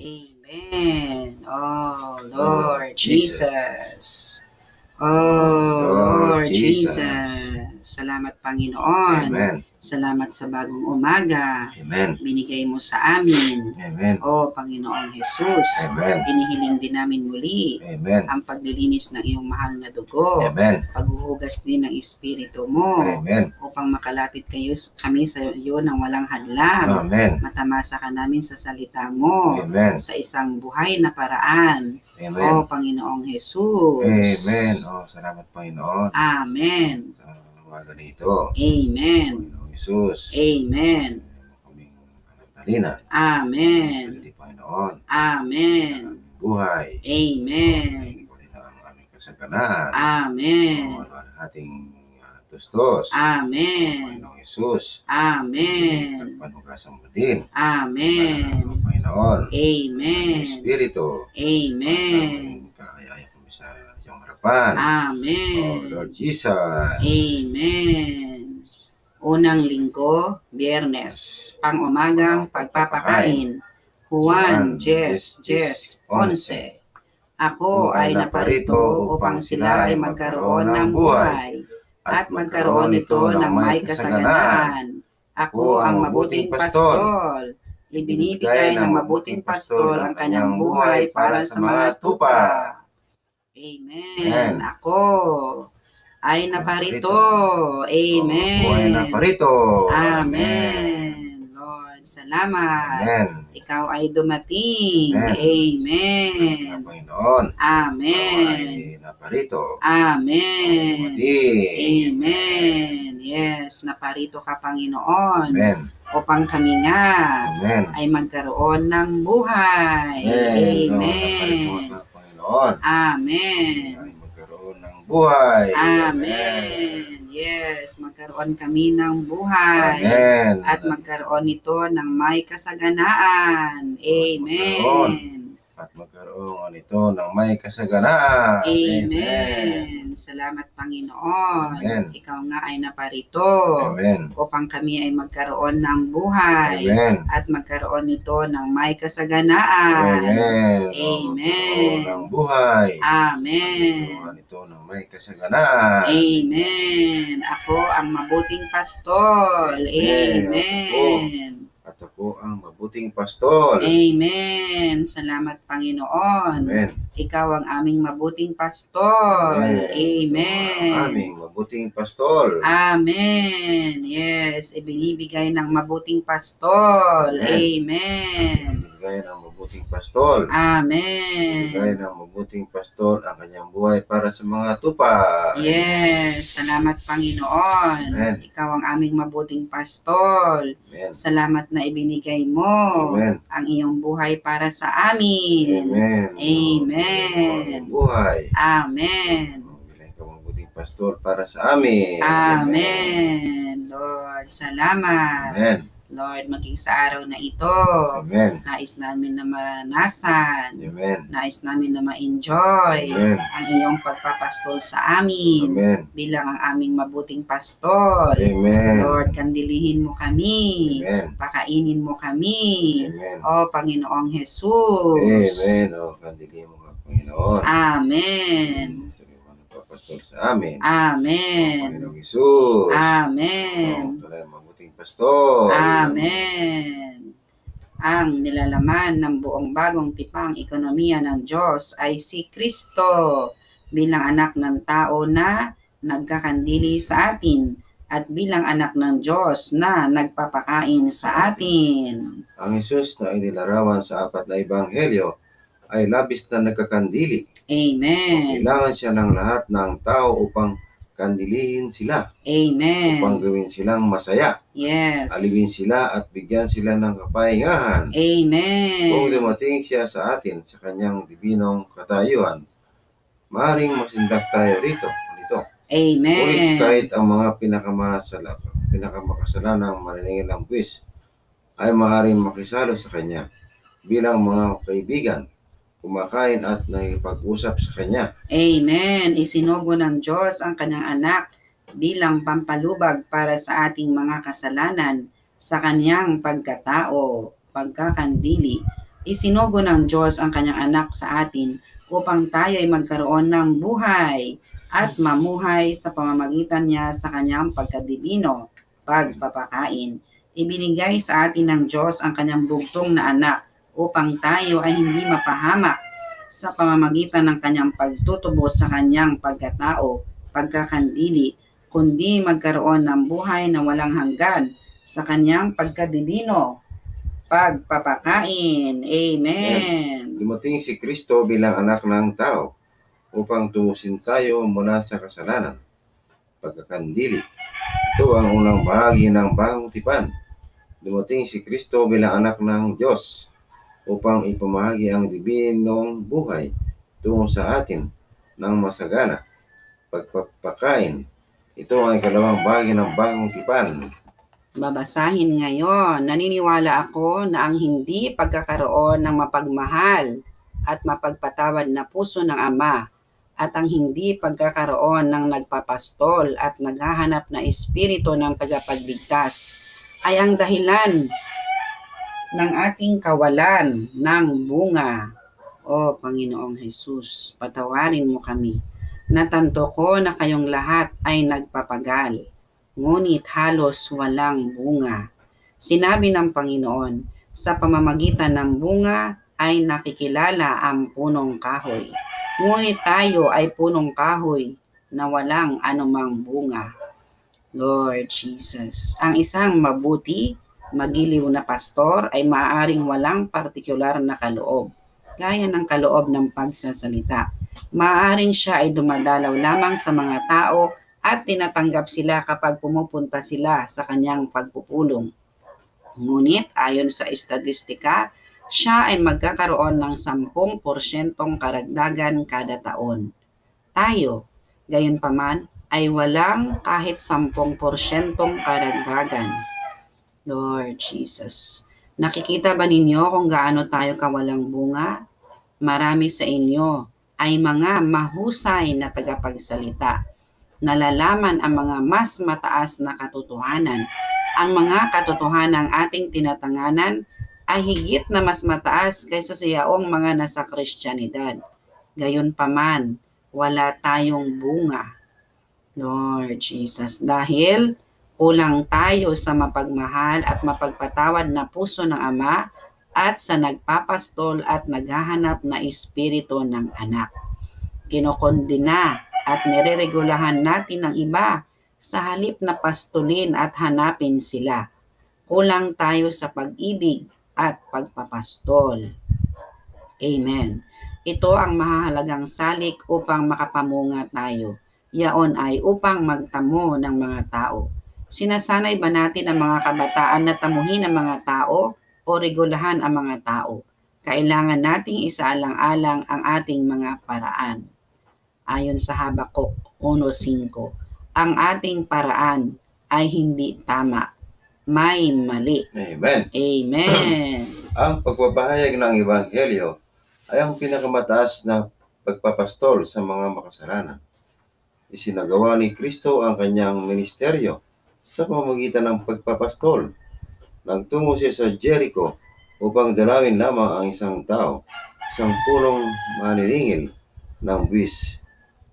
Amen. Oh, Lord Jesus. Jesus. Oh, Lord Lord Jesus. Jesus. Salamat, Panginoon. Amen. Salamat sa bagong umaga. Amen. Binigay mo sa amin. Amen. Oh, Panginoong Jesus. Amen. Pinihiling din namin muli Amen. ang paglilinis ng iyong mahal na dugo. Amen. Paghuhugas din ng Espiritu mo Amen. upang makalapit kayo kami sa iyo ng walang hadlang. Amen. Matamasa ka namin sa salita mo Amen. sa isang buhay na paraan. Amen. O Panginoong Jesus. Amen. Oh, salamat Panginoon Amen. sa umaga nito. Amen. Jesus. Amen. Kaming panagdalina. Amen. Salita Panginoon. Amen. Aming buhay. Amen. Kunin ang aming kasaganaan. Amen. Ano ang ating ah, tustos. Amen. Panginoong Jesus. Amen. Tagpanugasan mo din. Amen. Ang Panginoon. Ang Amen. Espiritu. Amen. Ang sa iyong harapan. Oh, Amen. Lord Jesus. Amen. Unang linggo, biyernes, pang-umagang pagpapakain. Juan, Jes, Jes, 11. Ako ay naparito upang sila ay magkaroon ng buhay at magkaroon ito ng may kasaganaan. Ako ang mabuting pastol. Ibinibigay ng mabuting pastol ang kanyang buhay para sa mga tupa. Amen. Amen. Ako ay naparito. Amen. Buhay na Amen. parito. Amen. Lord, salamat. Amen. Ikaw ay dumating. Amen. Amen. Ang Panginoon. Amen. Ay naparito. Amen. Mati. Amen. Yes, naparito ka Panginoon Amen. upang kami nga Amen. ay magkaroon ng buhay. Amen. Amen. Oh, naparito Panginoon. Amen. Magkaroon buhay. Amen. Yes, magkaroon kami ng buhay. Amen. At magkaroon ito ng may kasaganaan. Amen. At magkaroon ito ng may kasaganaan. Amen. Salamat Panginoon. Amen. Ikaw nga ay naparito Amen. upang kami ay magkaroon ng buhay Amen. at magkaroon ito ng may kasaganaan. Amen. Amen. Magkaroon ng buhay. Amen. Magkaroon ito ng may kasaganaan. Amen. Ako ang mabuting pastol. Amen. Amen. At ako ang mabuting pastol. Amen. Salamat Panginoon. Amen. Ikaw ang aming mabuting pastol. Amen. Ang aming mabuting pastol. Amen. Yes, ibinibigay ng mabuting pastol. Amen. Amen. Ibigay ng mabuting pastol. Amen. Ibigay ng mabuting pastol ang kanyang buhay para sa mga tupa. Yes, salamat Panginoon. Amen. Ikaw ang aming mabuting pastol. Amen. Salamat na ibinigay mo Amen. ang iyong buhay para sa amin. Amen. Amen. Ang buhay. Amen. Ibigay ka mabuting pastol para sa amin. Amen. Lord, salamat. Amen. Lord, maging sa araw na ito, Amen. nais namin na maranasan, Amen. nais namin na ma-enjoy Amen. ang iyong pagpapastol sa amin Amen. bilang ang aming mabuting pastol. Amen. Lord, kandilihin mo kami, Amen. pakainin mo kami. Amen. O Panginoong Jesus. Amen. O, kandili mo ka, Panginoon. Amen. Tuloy papastol sa amin. Amen. Panginoong Jesus. Amen. O, tuloy ang mabuting pastol. Amen. Ang nilalaman ng buong bagong tipang ekonomiya ng Diyos ay si Kristo bilang anak ng tao na nagkakandili sa atin at bilang anak ng Diyos na nagpapakain sa atin. Ang Jesus na inilarawan sa apat na ebanghelyo ay labis na nagkakandili. Amen. Kailangan siya ng lahat ng tao upang kandilihin sila, upang Amen. gawin silang masaya, Yes. alibin sila at bigyan sila ng kapahingahan. Kung Amen. dumating siya sa atin sa kanyang dibinong katayuan, maaaring masindak tayo rito. Dito. Ngunit Amen. kahit ang mga pinakamasala, pinakamakasalanan ng maninigilang buwis ay maaaring makisalo sa kanya bilang mga kaibigan, kumakain at nakipag-usap sa kanya. Amen. Isinugo ng Diyos ang kanyang anak bilang pampalubag para sa ating mga kasalanan sa kanyang pagkatao, pagkakandili. Isinugo ng Diyos ang kanyang anak sa atin upang tayo ay magkaroon ng buhay at mamuhay sa pamamagitan niya sa kanyang pagkadibino, pagpapakain. Ibinigay sa atin ng Diyos ang kanyang bugtong na anak upang tayo ay hindi mapahamak sa pamamagitan ng kanyang pagtutubo sa kanyang pagkatao, pagkakandili, kundi magkaroon ng buhay na walang hanggan sa kanyang pagkadibino, pagpapakain. Amen. Dumating si Kristo bilang anak ng tao upang tumusin tayo mula sa kasalanan. Pagkakandili. Ito ang unang bahagi ng bagong tipan. Dumating si Kristo bilang anak ng Diyos upang ipamahagi ang dibinong buhay tungo sa atin ng masagana. Pagpapakain. Ito ang ikalawang bahagi ng bagong tipan. Babasahin ngayon, naniniwala ako na ang hindi pagkakaroon ng mapagmahal at mapagpatawad na puso ng Ama at ang hindi pagkakaroon ng nagpapastol at naghahanap na espiritu ng tagapagligtas ay ang dahilan ng ating kawalan ng bunga. O Panginoong Jesus, patawarin mo kami. Natanto ko na kayong lahat ay nagpapagal ngunit halos walang bunga. Sinabi ng Panginoon, sa pamamagitan ng bunga ay nakikilala ang punong kahoy. Ngunit tayo ay punong kahoy na walang anumang bunga. Lord Jesus, ang isang mabuti, magiliw na pastor ay maaaring walang partikular na kaloob, gaya ng kaloob ng pagsasalita. Maaaring siya ay dumadalaw lamang sa mga tao at tinatanggap sila kapag pumupunta sila sa kanyang pagpupulong. Ngunit ayon sa estadistika, siya ay magkakaroon ng 10% karagdagan kada taon. Tayo, gayon paman, ay walang kahit 10% karagdagan. Lord Jesus, nakikita ba ninyo kung gaano tayo kawalang bunga? Marami sa inyo ay mga mahusay na tagapagsalita nalalaman ang mga mas mataas na katotohanan. Ang mga katotohanan ating tinatanganan ay higit na mas mataas kaysa sa yaong mga nasa Kristyanidad. Gayon paman, wala tayong bunga. Lord Jesus, dahil kulang tayo sa mapagmahal at mapagpatawad na puso ng Ama at sa nagpapastol at naghahanap na espiritu ng anak. Kinokondina at nireregulahan natin ng iba sa halip na pastulin at hanapin sila. Kulang tayo sa pag-ibig at pagpapastol. Amen. Ito ang mahalagang salik upang makapamunga tayo. Yaon ay upang magtamo ng mga tao. Sinasanay ba natin ang mga kabataan na tamuhin ang mga tao o regulahan ang mga tao? Kailangan nating isaalang-alang ang ating mga paraan ayon sa Habakuk 1.5, ang ating paraan ay hindi tama. May mali. Amen. Amen. Ang pagpapahayag ng Ebanghelyo ay ang pinakamataas na pagpapastol sa mga makasalanan. Isinagawa ni Kristo ang kanyang ministeryo sa pamamagitan ng pagpapastol. Nagtungo siya sa Jericho upang dalawin lamang ang isang tao, isang punong maniningil ng bis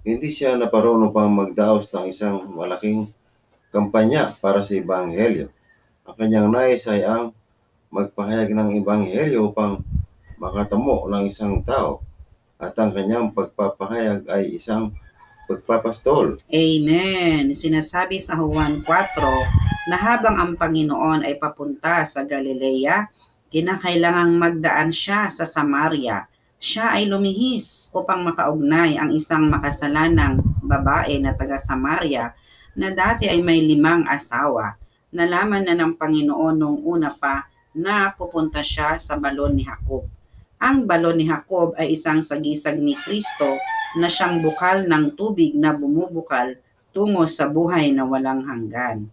hindi siya naparoon upang magdaos ng isang malaking kampanya para sa Ebanghelyo. Ang kanyang nais ay ang magpahayag ng Ebanghelyo upang makatamo ng isang tao at ang kanyang pagpapahayag ay isang pagpapastol. Amen. Sinasabi sa Juan 4 na habang ang Panginoon ay papunta sa Galilea, kinakailangang magdaan siya sa Samaria siya ay lumihis upang makaugnay ang isang makasalanang babae na taga Samaria na dati ay may limang asawa. Nalaman na ng Panginoon nung una pa na pupunta siya sa balon ni Jacob. Ang balon ni Jacob ay isang sagisag ni Kristo na siyang bukal ng tubig na bumubukal tungo sa buhay na walang hanggan.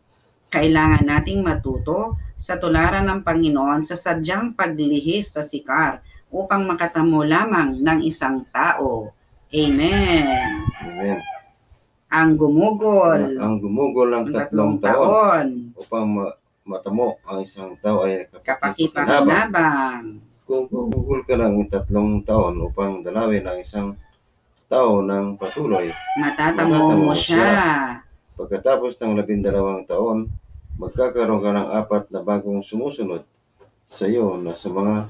Kailangan nating matuto sa tularan ng Panginoon sa sadyang paglihis sa sikar upang makatamo lamang ng isang tao. Amen. Amen. Ang gumugol Ang gumugol ng ng tatlong tatlong taon taon, upang ma- matamo ang isang tao ay kapakipakinabang. Kung gugugol ka lang ng tatlong taon upang dalawin ang isang tao ng patuloy, Matatamo Matatamo mo siya. pagkatapos ng labindalawang taon, magkakaroon ka ng apat na bagong sumusunod sa iyo na sa mga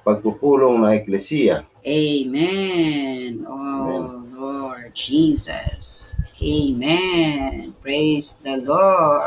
pagpupulong na eklesiya. Amen. Oh, Amen. Lord Jesus. Amen. Praise the Lord.